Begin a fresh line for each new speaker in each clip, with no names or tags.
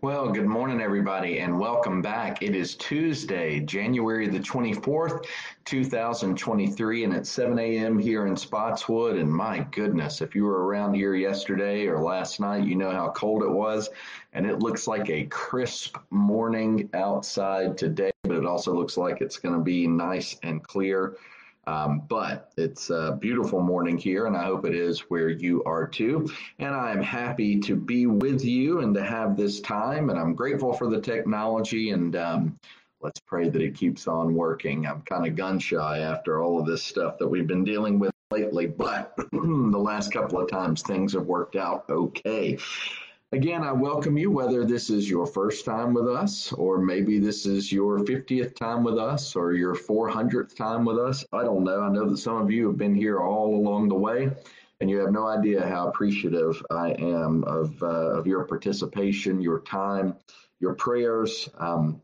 Well, good morning, everybody, and welcome back. It is Tuesday, January the 24th, 2023, and it's 7 a.m. here in Spotswood. And my goodness, if you were around here yesterday or last night, you know how cold it was. And it looks like a crisp morning outside today, but it also looks like it's going to be nice and clear um, but it's a beautiful morning here, and I hope it is where you are too. And I'm happy to be with you and to have this time, and I'm grateful for the technology. And um, let's pray that it keeps on working. I'm kind of gun shy after all of this stuff that we've been dealing with lately, but the last couple of times things have worked out okay. Again, I welcome you, whether this is your first time with us, or maybe this is your 50th time with us, or your 400th time with us. I don't know. I know that some of you have been here all along the way, and you have no idea how appreciative I am of, uh, of your participation, your time, your prayers. Um,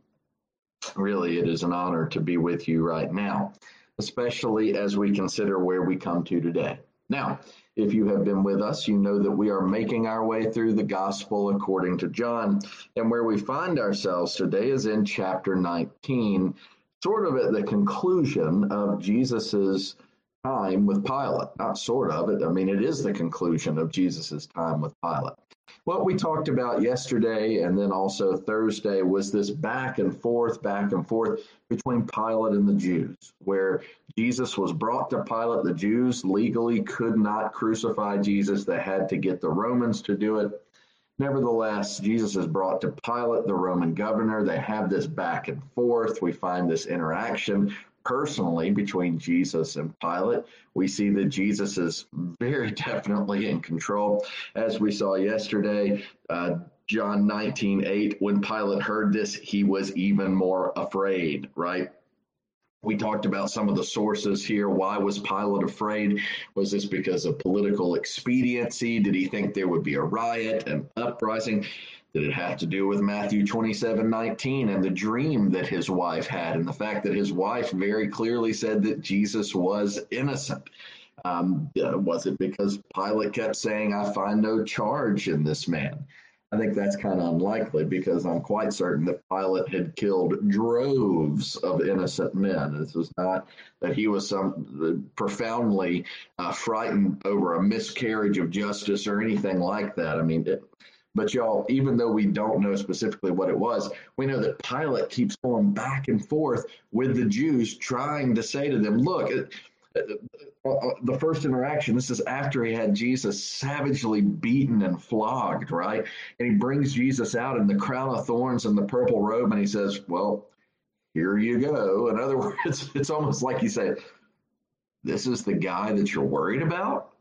really, it is an honor to be with you right now, especially as we consider where we come to today. Now, if you have been with us, you know that we are making our way through the gospel according to John. And where we find ourselves today is in chapter 19, sort of at the conclusion of Jesus's time with Pilate. Not sort of it. I mean, it is the conclusion of Jesus's time with Pilate. What we talked about yesterday and then also Thursday was this back and forth, back and forth between Pilate and the Jews, where Jesus was brought to Pilate. The Jews legally could not crucify Jesus, they had to get the Romans to do it. Nevertheless, Jesus is brought to Pilate, the Roman governor. They have this back and forth. We find this interaction personally between Jesus and Pilate. We see that Jesus is very definitely in control. As we saw yesterday, uh, John 19, 8, when Pilate heard this, he was even more afraid, right? We talked about some of the sources here. Why was Pilate afraid? Was this because of political expediency? Did he think there would be a riot, an uprising? Did it have to do with Matthew 27 19 and the dream that his wife had, and the fact that his wife very clearly said that Jesus was innocent? Um, was it because Pilate kept saying, I find no charge in this man? I think that's kind of unlikely because I'm quite certain that Pilate had killed droves of innocent men. This was not that he was some profoundly uh, frightened over a miscarriage of justice or anything like that. I mean, it, but y'all, even though we don't know specifically what it was, we know that Pilate keeps going back and forth with the Jews, trying to say to them, look, uh, uh, uh, the first interaction, this is after he had Jesus savagely beaten and flogged, right? And he brings Jesus out in the crown of thorns and the purple robe, and he says, Well, here you go. In other words, it's almost like he said, This is the guy that you're worried about?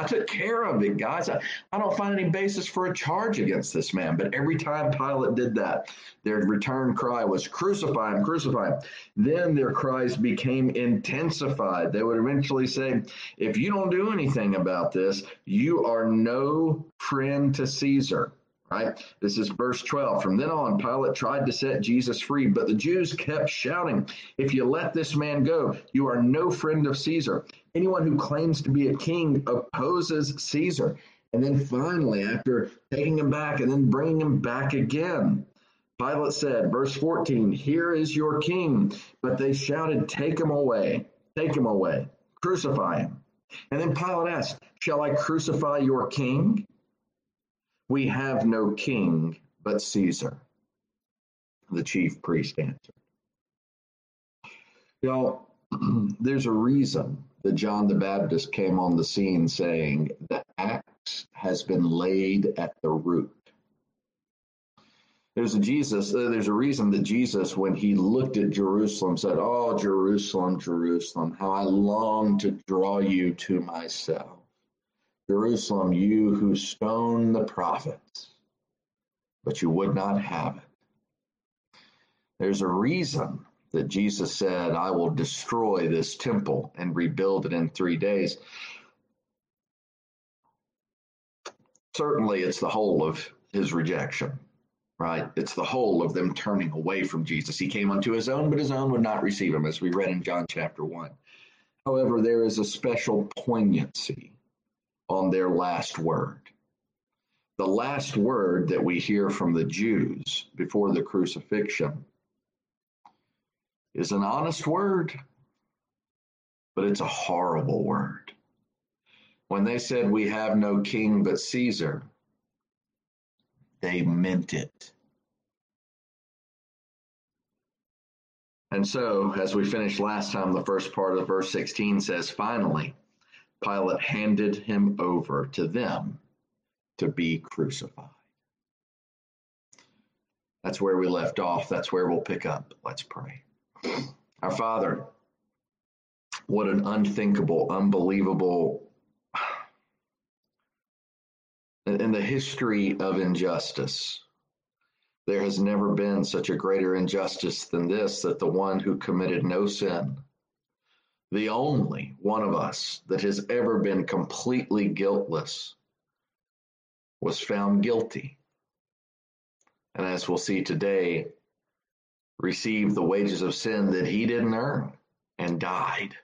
I took care of it, guys. I, I don't find any basis for a charge against this man. But every time Pilate did that, their return cry was crucify him, crucify him. Then their cries became intensified. They would eventually say, if you don't do anything about this, you are no friend to Caesar right? This is verse 12. From then on, Pilate tried to set Jesus free, but the Jews kept shouting, If you let this man go, you are no friend of Caesar. Anyone who claims to be a king opposes Caesar. And then finally, after taking him back and then bringing him back again, Pilate said, verse 14, Here is your king. But they shouted, Take him away, take him away, crucify him. And then Pilate asked, Shall I crucify your king? We have no king but Caesar, the chief priest answered. Y'all, there's a reason that John the Baptist came on the scene saying the axe has been laid at the root. There's a Jesus, uh, there's a reason that Jesus, when he looked at Jerusalem, said, Oh, Jerusalem, Jerusalem, how I long to draw you to myself. Jerusalem, you who stone the prophets, but you would not have it. There's a reason that Jesus said, I will destroy this temple and rebuild it in three days. Certainly, it's the whole of his rejection, right? It's the whole of them turning away from Jesus. He came unto his own, but his own would not receive him, as we read in John chapter 1. However, there is a special poignancy on their last word. the last word that we hear from the Jews before the crucifixion is an honest word, but it's a horrible word. When they said, We have no king but Caesar, they meant it. And so, as we finished last time, the first part of verse 16 says, Finally, Pilate handed him over to them to be crucified. That's where we left off. That's where we'll pick up. Let's pray. Our Father, what an unthinkable, unbelievable, in the history of injustice, there has never been such a greater injustice than this that the one who committed no sin, the only one of us that has ever been completely guiltless, was found guilty. And as we'll see today, received the wages of sin that he didn't earn and died.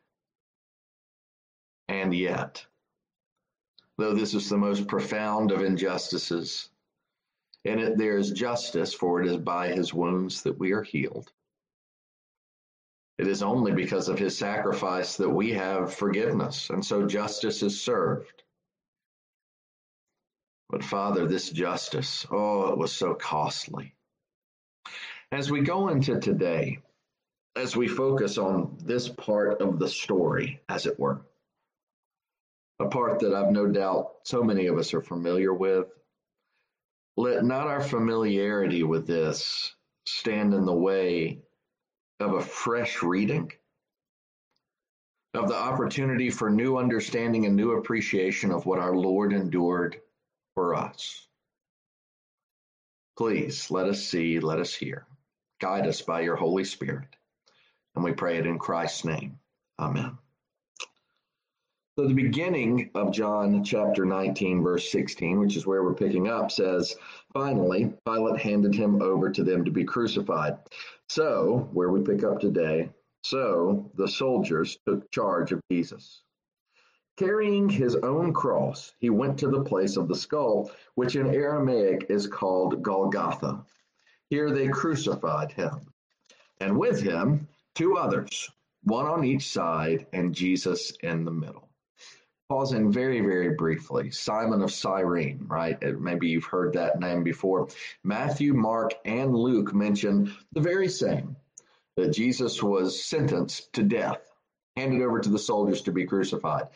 And yet, though this is the most profound of injustices, in it there is justice, for it is by his wounds that we are healed. It is only because of his sacrifice that we have forgiveness, and so justice is served. But Father, this justice, oh, it was so costly. As we go into today, as we focus on this part of the story, as it were, a part that I've no doubt so many of us are familiar with, let not our familiarity with this stand in the way of a fresh reading, of the opportunity for new understanding and new appreciation of what our Lord endured for us. Please let us see, let us hear. Guide us by your Holy Spirit. And we pray it in Christ's name. Amen. So the beginning of John chapter 19, verse 16, which is where we're picking up, says, Finally, Pilate handed him over to them to be crucified. So, where we pick up today, so the soldiers took charge of Jesus. Carrying his own cross, he went to the place of the skull, which in Aramaic is called Golgotha. Here they crucified him, and with him two others, one on each side, and Jesus in the middle pausing very, very briefly, Simon of Cyrene, right? Uh, maybe you've heard that name before. Matthew, Mark, and Luke mention the very same that Jesus was sentenced to death, handed over to the soldiers to be crucified.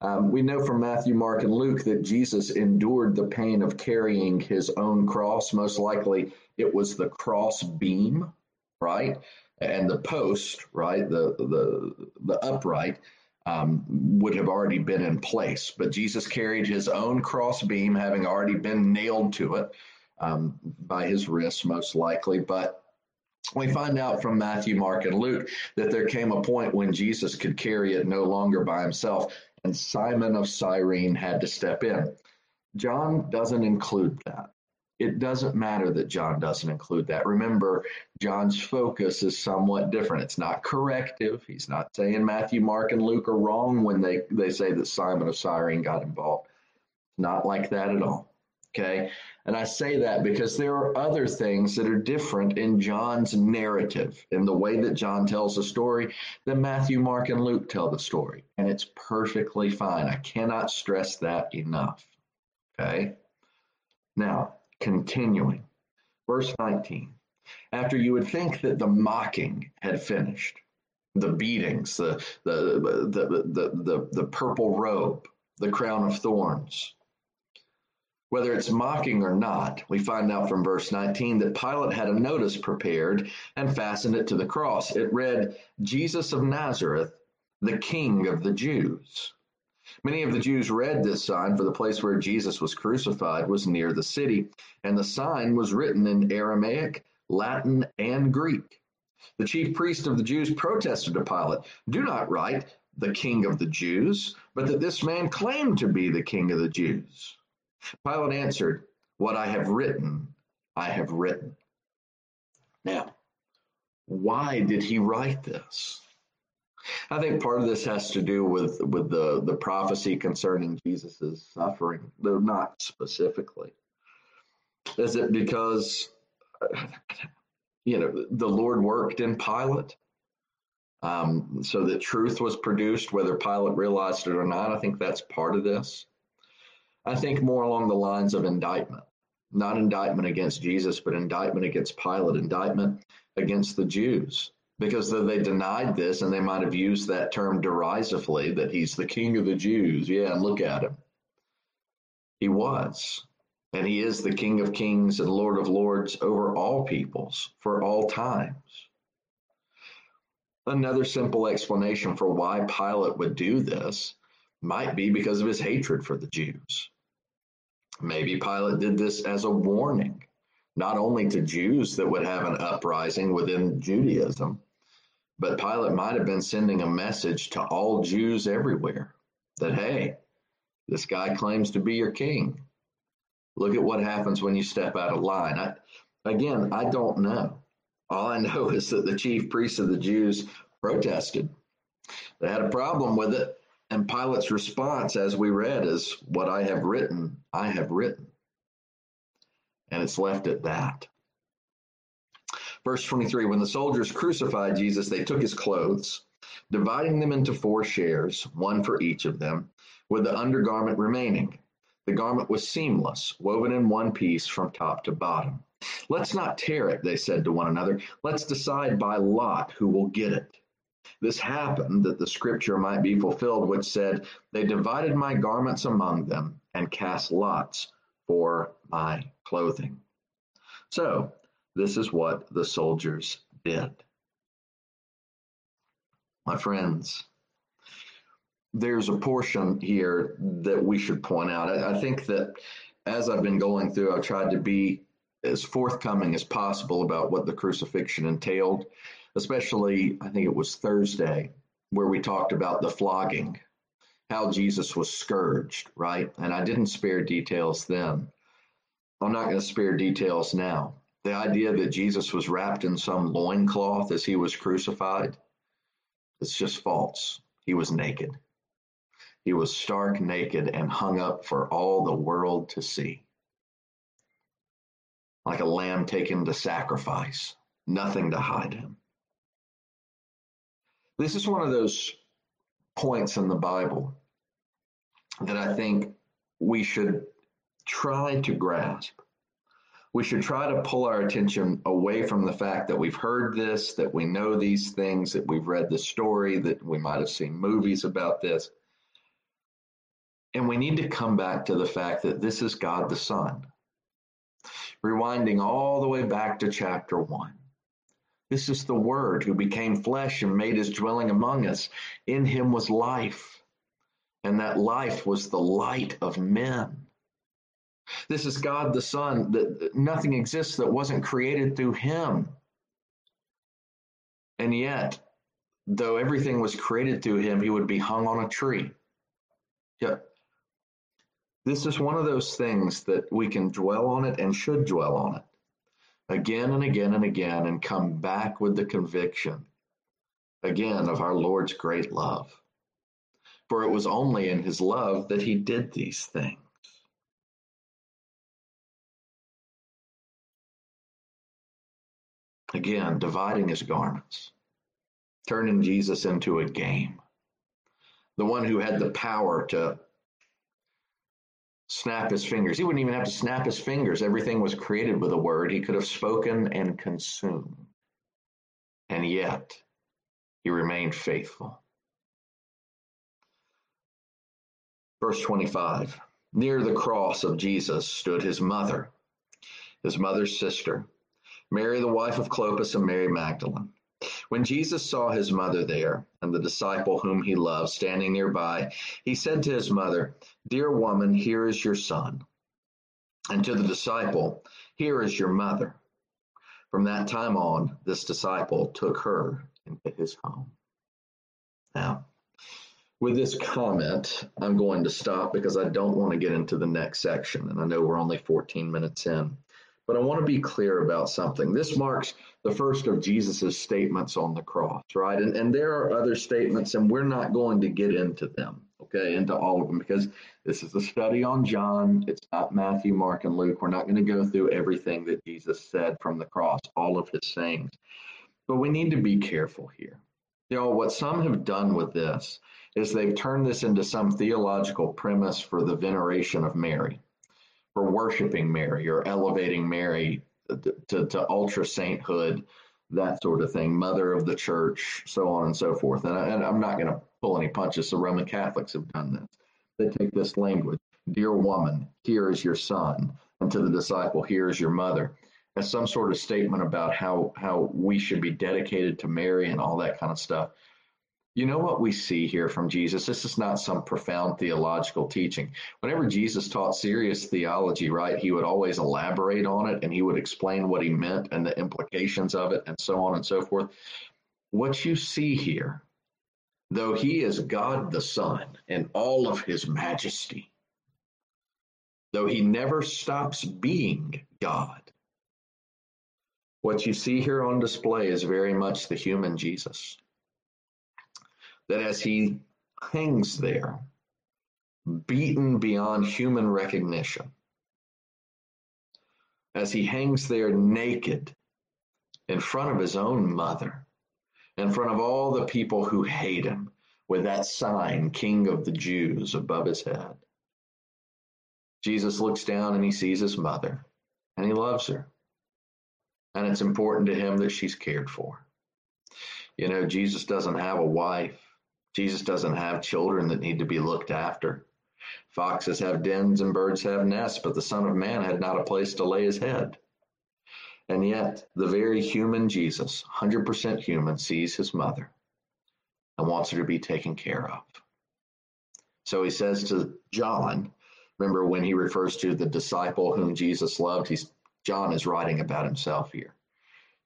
Um, we know from Matthew, Mark, and Luke that Jesus endured the pain of carrying his own cross. Most likely, it was the cross beam, right, and the post, right, the the the upright um, would have already been in place. But Jesus carried his own cross beam, having already been nailed to it um, by his wrists, most likely. But we find out from Matthew, Mark, and Luke that there came a point when Jesus could carry it no longer by himself, and Simon of Cyrene had to step in. John doesn't include that it doesn't matter that John doesn't include that. Remember, John's focus is somewhat different. It's not corrective. He's not saying Matthew, Mark, and Luke are wrong when they, they say that Simon of Cyrene got involved. Not like that at all. Okay. And I say that because there are other things that are different in John's narrative, in the way that John tells the story, than Matthew, Mark, and Luke tell the story. And it's perfectly fine. I cannot stress that enough. Okay. Now, Continuing. Verse 19. After you would think that the mocking had finished, the beatings, the, the, the, the, the, purple robe, the crown of thorns, whether it's mocking or not, we find out from verse 19 that Pilate had a notice prepared and fastened it to the cross. It read, Jesus of Nazareth, the King of the Jews. Many of the Jews read this sign, for the place where Jesus was crucified was near the city, and the sign was written in Aramaic, Latin, and Greek. The chief priest of the Jews protested to Pilate, Do not write the king of the Jews, but that this man claimed to be the king of the Jews. Pilate answered, What I have written, I have written. Now, why did he write this? I think part of this has to do with with the the prophecy concerning Jesus's suffering, though not specifically. Is it because, you know, the Lord worked in Pilate? Um, so that truth was produced, whether Pilate realized it or not. I think that's part of this. I think more along the lines of indictment, not indictment against Jesus, but indictment against Pilate, indictment against the Jews. Because though they denied this and they might have used that term derisively, that he's the king of the Jews. Yeah, and look at him. He was. And he is the King of kings and Lord of lords over all peoples for all times. Another simple explanation for why Pilate would do this might be because of his hatred for the Jews. Maybe Pilate did this as a warning, not only to Jews that would have an uprising within Judaism, but Pilate might have been sending a message to all Jews everywhere that, hey, this guy claims to be your king. Look at what happens when you step out of line. I, again, I don't know. All I know is that the chief priests of the Jews protested. They had a problem with it. And Pilate's response, as we read, is what I have written, I have written. And it's left at that. Verse 23 When the soldiers crucified Jesus, they took his clothes, dividing them into four shares, one for each of them, with the undergarment remaining. The garment was seamless, woven in one piece from top to bottom. Let's not tear it, they said to one another. Let's decide by lot who will get it. This happened that the scripture might be fulfilled, which said, They divided my garments among them and cast lots for my clothing. So, this is what the soldiers did. My friends, there's a portion here that we should point out. I, I think that as I've been going through, I've tried to be as forthcoming as possible about what the crucifixion entailed, especially, I think it was Thursday, where we talked about the flogging, how Jesus was scourged, right? And I didn't spare details then. I'm not going to spare details now. The idea that Jesus was wrapped in some loincloth as he was crucified, it's just false. He was naked. He was stark naked and hung up for all the world to see. Like a lamb taken to sacrifice, nothing to hide him. This is one of those points in the Bible that I think we should try to grasp. We should try to pull our attention away from the fact that we've heard this, that we know these things, that we've read the story, that we might have seen movies about this and we need to come back to the fact that this is God the Son. Rewinding all the way back to chapter 1. This is the Word who became flesh and made his dwelling among us. In him was life, and that life was the light of men. This is God the Son, that nothing exists that wasn't created through him. And yet, though everything was created through him, he would be hung on a tree. Yeah, this is one of those things that we can dwell on it and should dwell on it again and again and again and come back with the conviction again of our Lord's great love. For it was only in his love that he did these things. Again, dividing his garments, turning Jesus into a game. The one who had the power to snap his fingers. He wouldn't even have to snap his fingers. Everything was created with a word. He could have spoken and consumed. And yet, he remained faithful. Verse 25 Near the cross of Jesus stood his mother, his mother's sister, Mary, the wife of Clopas, and Mary Magdalene. When Jesus saw his mother there, and the disciple whom he loved standing nearby, he said to his mother, Dear woman, here is your son. And to the disciple, Here is your mother. From that time on, this disciple took her into his home. Now, with this comment, I'm going to stop because I don't want to get into the next section. And I know we're only 14 minutes in. But I want to be clear about something. This marks the first of Jesus's statements on the cross, right? And, and there are other statements, and we're not going to get into them, okay, into all of them because this is a study on John. It's not Matthew, Mark, and Luke. We're not going to go through everything that Jesus said from the cross, all of his sayings. But we need to be careful here. You know, what some have done with this is they've turned this into some theological premise for the veneration of Mary, for worshiping Mary or elevating Mary to, to, to ultra sainthood, that sort of thing, mother of the church, so on and so forth. And, I, and I'm not going to pull any punches. The Roman Catholics have done this. They take this language, dear woman, here is your son, and to the disciple, here is your mother, as some sort of statement about how how we should be dedicated to Mary and all that kind of stuff. You know what we see here from Jesus? This is not some profound theological teaching. Whenever Jesus taught serious theology, right, he would always elaborate on it and he would explain what he meant and the implications of it and so on and so forth. What you see here, though he is God the Son in all of his majesty, though he never stops being God, what you see here on display is very much the human Jesus that as he hangs there, beaten beyond human recognition, as he hangs there naked in front of his own mother, in front of all the people who hate him, with that sign, King of the Jews, above his head. Jesus looks down and he sees his mother, and he loves her. And it's important to him that she's cared for. You know, Jesus doesn't have a wife. Jesus doesn't have children that need to be looked after. Foxes have dens and birds have nests, but the Son of Man had not a place to lay his head. And yet, the very human Jesus, 100% human, sees his mother and wants her to be taken care of. So he says to John, remember when he refers to the disciple whom Jesus loved, he's John is writing about himself here.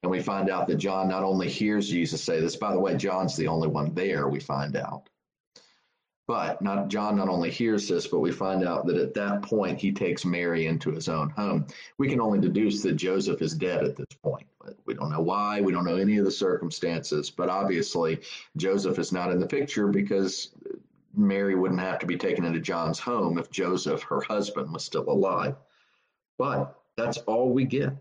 And we find out that John not only hears Jesus say this, by the way, John's the only one there, we find out. But not John not only hears this, but we find out that at that point he takes Mary into his own home. We can only deduce that Joseph is dead at this point. We don't know why, we don't know any of the circumstances, but obviously Joseph is not in the picture because Mary wouldn't have to be taken into John's home if Joseph, her husband, was still alive. But that's all we get.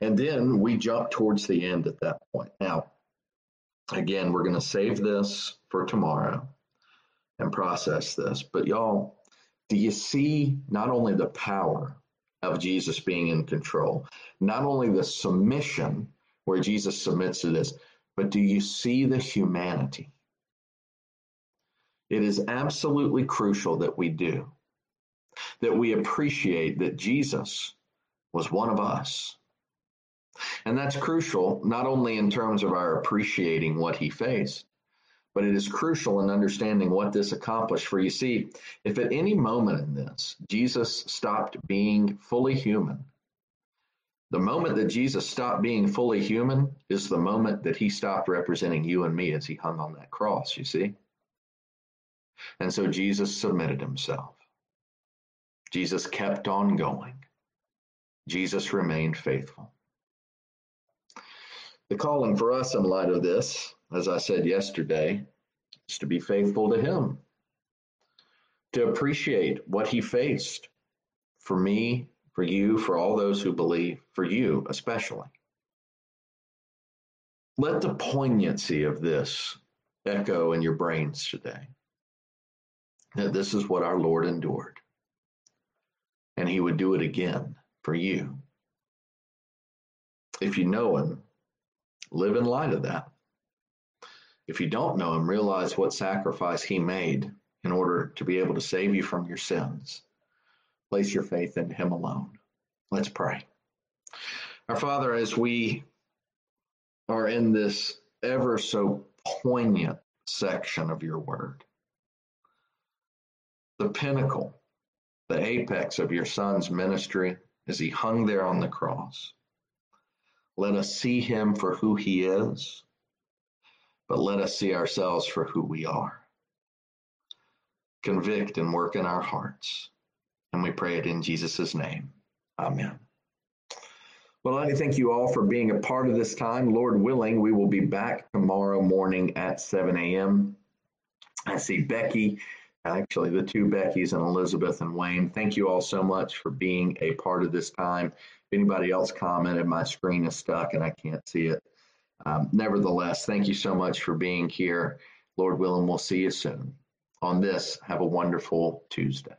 And then we jump towards the end at that point. Now, again, we're going to save this for tomorrow and process this. But y'all, do you see not only the power of Jesus being in control, not only the submission where Jesus submits to this, but do you see the humanity? It is absolutely crucial that we do, that we appreciate that Jesus was one of us and that's crucial, not only in terms of our appreciating what he faced, but it is crucial in understanding what this accomplished. For you see, if at any moment in this Jesus stopped being fully human, the moment that Jesus stopped being fully human is the moment that he stopped representing you and me as he hung on that cross, you see? And so Jesus submitted himself. Jesus kept on going. Jesus remained faithful. The calling for us in light of this, as I said yesterday, is to be faithful to Him, to appreciate what He faced for me, for you, for all those who believe, for you especially. Let the poignancy of this echo in your brains today that this is what our Lord endured, and He would do it again for you. If you know Him, Live in light of that. If you don't know him, realize what sacrifice he made in order to be able to save you from your sins. Place your faith in him alone. Let's pray. Our Father, as we are in this ever so poignant section of your word, the pinnacle, the apex of your son's ministry as he hung there on the cross. Let us see him for who he is, but let us see ourselves for who we are. Convict and work in our hearts. And we pray it in Jesus' name. Amen. Well, I thank you all for being a part of this time. Lord willing, we will be back tomorrow morning at 7 a.m. I see Becky actually, the two Beckys and Elizabeth and Wayne. Thank you all so much for being a part of this time. If anybody else commented, my screen is stuck and I can't see it. Um, nevertheless, thank you so much for being here. Lord willing, we'll see you soon. On this, have a wonderful Tuesday.